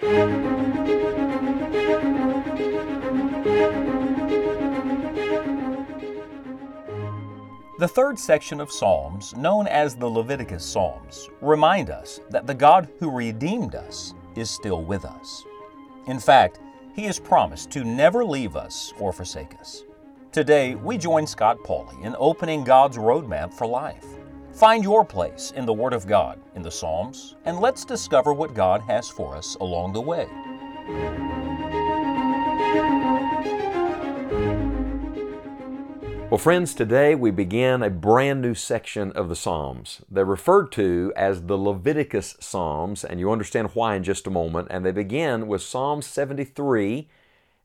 The third section of Psalms, known as the Leviticus Psalms, remind us that the God who redeemed us is still with us. In fact, He has promised to never leave us or forsake us. Today, we join Scott Pauley in opening God's roadmap for life. Find your place in the Word of God in the Psalms, and let's discover what God has for us along the way. Well, friends, today we begin a brand new section of the Psalms. They're referred to as the Leviticus Psalms, and you understand why in just a moment. And they begin with Psalm 73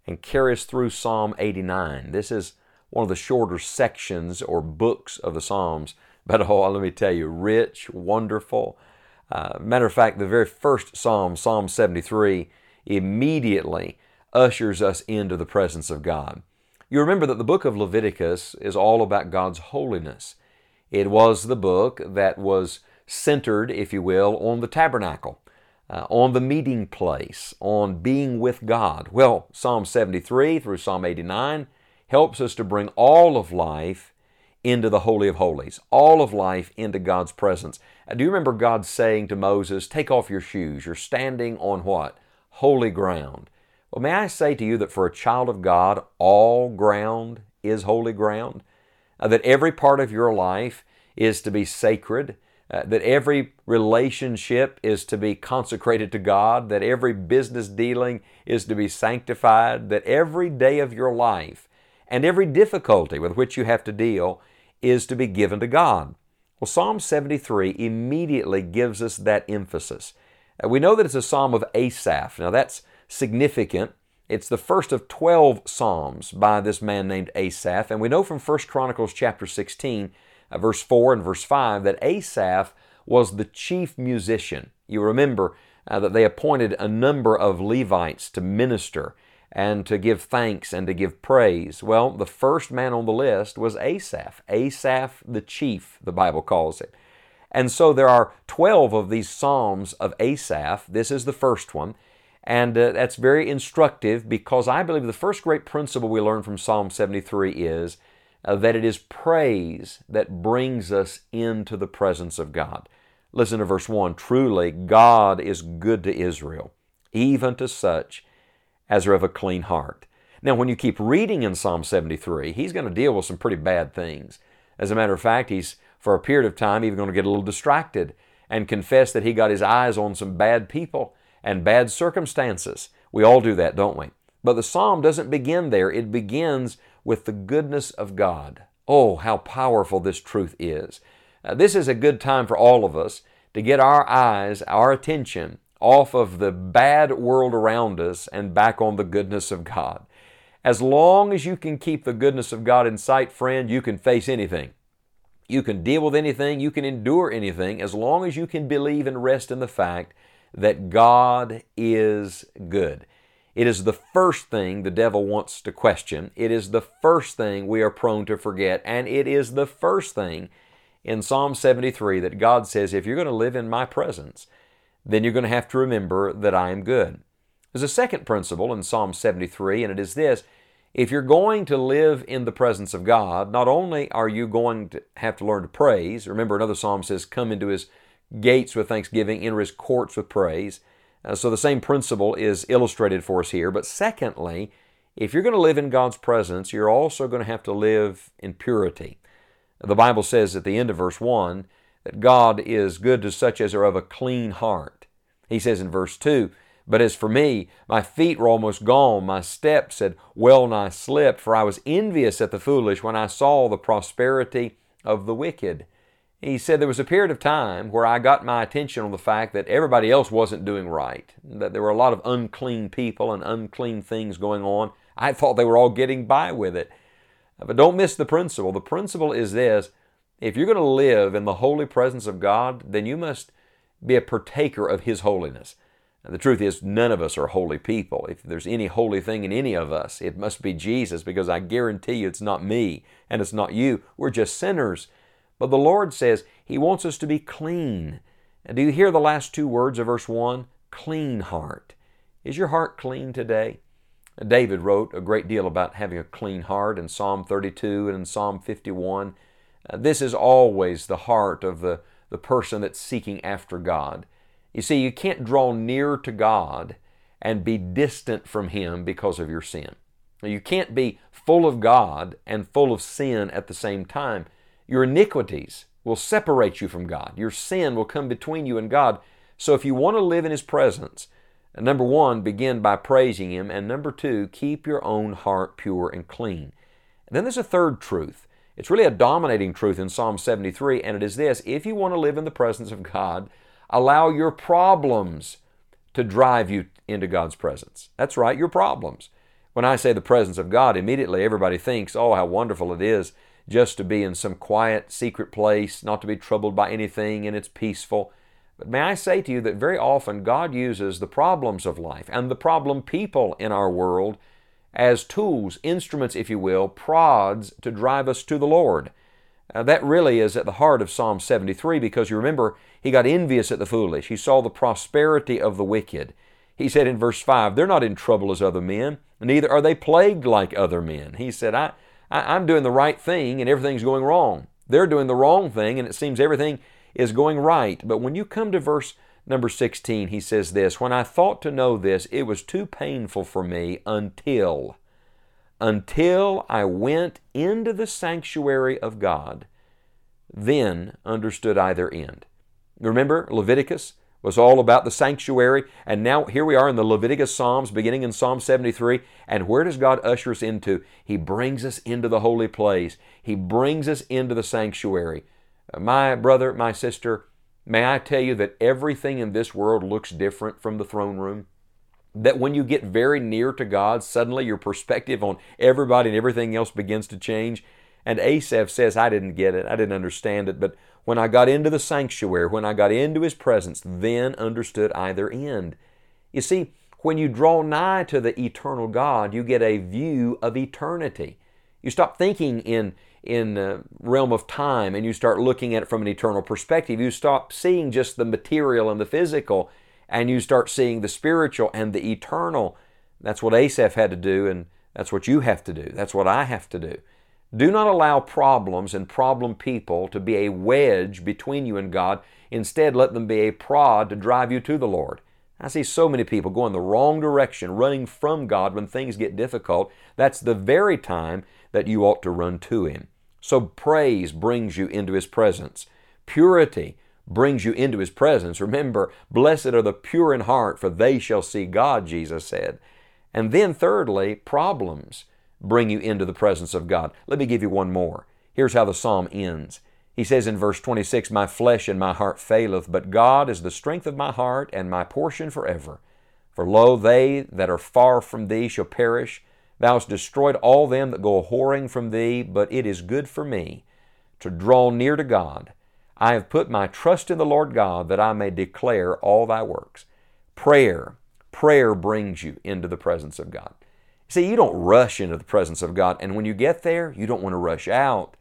and carry us through Psalm 89. This is one of the shorter sections or books of the Psalms, but oh, let me tell you, rich, wonderful. Uh, matter of fact, the very first Psalm, Psalm 73, immediately ushers us into the presence of God. You remember that the book of Leviticus is all about God's holiness. It was the book that was centered, if you will, on the tabernacle, uh, on the meeting place, on being with God. Well, Psalm 73 through Psalm 89 helps us to bring all of life into the Holy of Holies, all of life into God's presence. Uh, do you remember God saying to Moses, Take off your shoes? You're standing on what? Holy ground. Well, may I say to you that for a child of God, all ground is holy ground? Uh, that every part of your life is to be sacred, uh, that every relationship is to be consecrated to God, that every business dealing is to be sanctified, that every day of your life and every difficulty with which you have to deal is to be given to God. Well, Psalm 73 immediately gives us that emphasis. Uh, we know that it's a psalm of Asaph. Now, that's significant. It's the first of 12 psalms by this man named Asaph, and we know from 1 Chronicles chapter 16, uh, verse 4 and verse 5 that Asaph was the chief musician. You remember uh, that they appointed a number of Levites to minister and to give thanks and to give praise. Well, the first man on the list was Asaph, Asaph the chief, the Bible calls it. And so there are 12 of these Psalms of Asaph. This is the first one. And uh, that's very instructive because I believe the first great principle we learn from Psalm 73 is uh, that it is praise that brings us into the presence of God. Listen to verse 1 Truly, God is good to Israel, even to such as are of a clean heart. Now, when you keep reading in Psalm 73, he's going to deal with some pretty bad things. As a matter of fact, he's, for a period of time, even going to get a little distracted and confess that he got his eyes on some bad people and bad circumstances. We all do that, don't we? But the psalm doesn't begin there. It begins with the goodness of God. Oh, how powerful this truth is. Uh, this is a good time for all of us to get our eyes, our attention off of the bad world around us and back on the goodness of God. As long as you can keep the goodness of God in sight, friend, you can face anything. You can deal with anything, you can endure anything, as long as you can believe and rest in the fact that God is good. It is the first thing the devil wants to question. It is the first thing we are prone to forget. And it is the first thing in Psalm 73 that God says, if you're going to live in my presence, then you're going to have to remember that I am good. There's a second principle in Psalm 73, and it is this if you're going to live in the presence of God, not only are you going to have to learn to praise, remember another psalm says, Come into his gates with thanksgiving, enter his courts with praise. Uh, so the same principle is illustrated for us here. But secondly, if you're going to live in God's presence, you're also going to have to live in purity. The Bible says at the end of verse 1 that God is good to such as are of a clean heart. He says in verse 2, But as for me, my feet were almost gone, my steps had well nigh slipped, for I was envious at the foolish when I saw the prosperity of the wicked. He said there was a period of time where I got my attention on the fact that everybody else wasn't doing right, that there were a lot of unclean people and unclean things going on. I thought they were all getting by with it. But don't miss the principle. The principle is this if you're going to live in the holy presence of God, then you must be a partaker of His holiness. The truth is, none of us are holy people. If there's any holy thing in any of us, it must be Jesus, because I guarantee you it's not me and it's not you. We're just sinners. But the Lord says He wants us to be clean. Do you hear the last two words of verse 1? Clean heart. Is your heart clean today? David wrote a great deal about having a clean heart in Psalm 32 and in Psalm 51. Uh, this is always the heart of the, the person that's seeking after God. You see, you can't draw near to God and be distant from Him because of your sin. You can't be full of God and full of sin at the same time. Your iniquities will separate you from God. Your sin will come between you and God. So if you want to live in His presence, number one, begin by praising Him. And number two, keep your own heart pure and clean. And then there's a third truth. It's really a dominating truth in Psalm 73, and it is this if you want to live in the presence of God, allow your problems to drive you into God's presence. That's right, your problems. When I say the presence of God, immediately everybody thinks, oh, how wonderful it is just to be in some quiet, secret place, not to be troubled by anything, and it's peaceful. But may I say to you that very often God uses the problems of life and the problem people in our world as tools, instruments, if you will, prods to drive us to the Lord. Uh, that really is at the heart of Psalm 73 because you remember he got envious at the foolish. He saw the prosperity of the wicked. He said in verse 5, They're not in trouble as other men, neither are they plagued like other men. He said, I, I, I'm doing the right thing and everything's going wrong. They're doing the wrong thing and it seems everything is going right. But when you come to verse number 16, he says this When I thought to know this, it was too painful for me until, until I went into the sanctuary of God, then understood I their end. Remember Leviticus? was all about the sanctuary. And now here we are in the Leviticus Psalms, beginning in Psalm 73. And where does God usher us into? He brings us into the holy place, He brings us into the sanctuary. My brother, my sister, may I tell you that everything in this world looks different from the throne room? That when you get very near to God, suddenly your perspective on everybody and everything else begins to change. And Asaph says, I didn't get it, I didn't understand it, but when I got into the sanctuary, when I got into His presence, then understood I their end. You see, when you draw nigh to the eternal God, you get a view of eternity. You stop thinking in in the realm of time and you start looking at it from an eternal perspective. You stop seeing just the material and the physical and you start seeing the spiritual and the eternal. That's what Asaph had to do and that's what you have to do. That's what I have to do. Do not allow problems and problem people to be a wedge between you and God. Instead, let them be a prod to drive you to the Lord. I see so many people going the wrong direction, running from God when things get difficult. That's the very time that you ought to run to Him. So, praise brings you into His presence. Purity brings you into His presence. Remember, blessed are the pure in heart, for they shall see God, Jesus said. And then, thirdly, problems bring you into the presence of God. Let me give you one more. Here's how the psalm ends. He says in verse 26, My flesh and my heart faileth, but God is the strength of my heart and my portion forever. For lo, they that are far from thee shall perish. Thou hast destroyed all them that go a whoring from thee, but it is good for me to draw near to God. I have put my trust in the Lord God that I may declare all thy works. Prayer, prayer brings you into the presence of God. See, you don't rush into the presence of God, and when you get there, you don't want to rush out.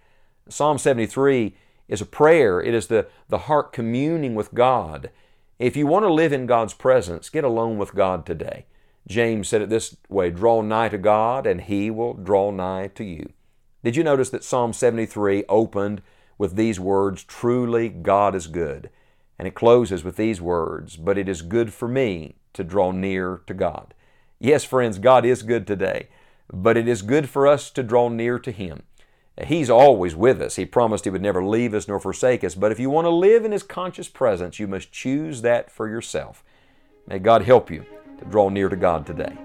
Psalm 73 is a prayer, it is the, the heart communing with God. If you want to live in God's presence, get alone with God today. James said it this way Draw nigh to God, and He will draw nigh to you. Did you notice that Psalm 73 opened with these words, Truly God is good? And it closes with these words, But it is good for me to draw near to God. Yes, friends, God is good today, but it is good for us to draw near to Him. He's always with us. He promised He would never leave us nor forsake us. But if you want to live in His conscious presence, you must choose that for yourself. May God help you draw near to God today.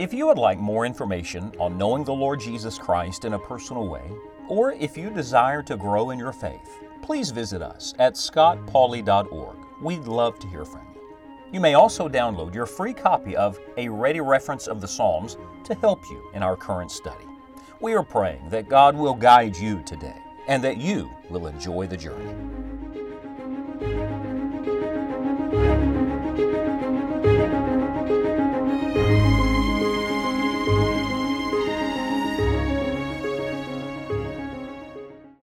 If you would like more information on knowing the Lord Jesus Christ in a personal way, or if you desire to grow in your faith, please visit us at scottpauley.org. We'd love to hear from you. You may also download your free copy of A Ready Reference of the Psalms to help you in our current study. We are praying that God will guide you today and that you will enjoy the journey.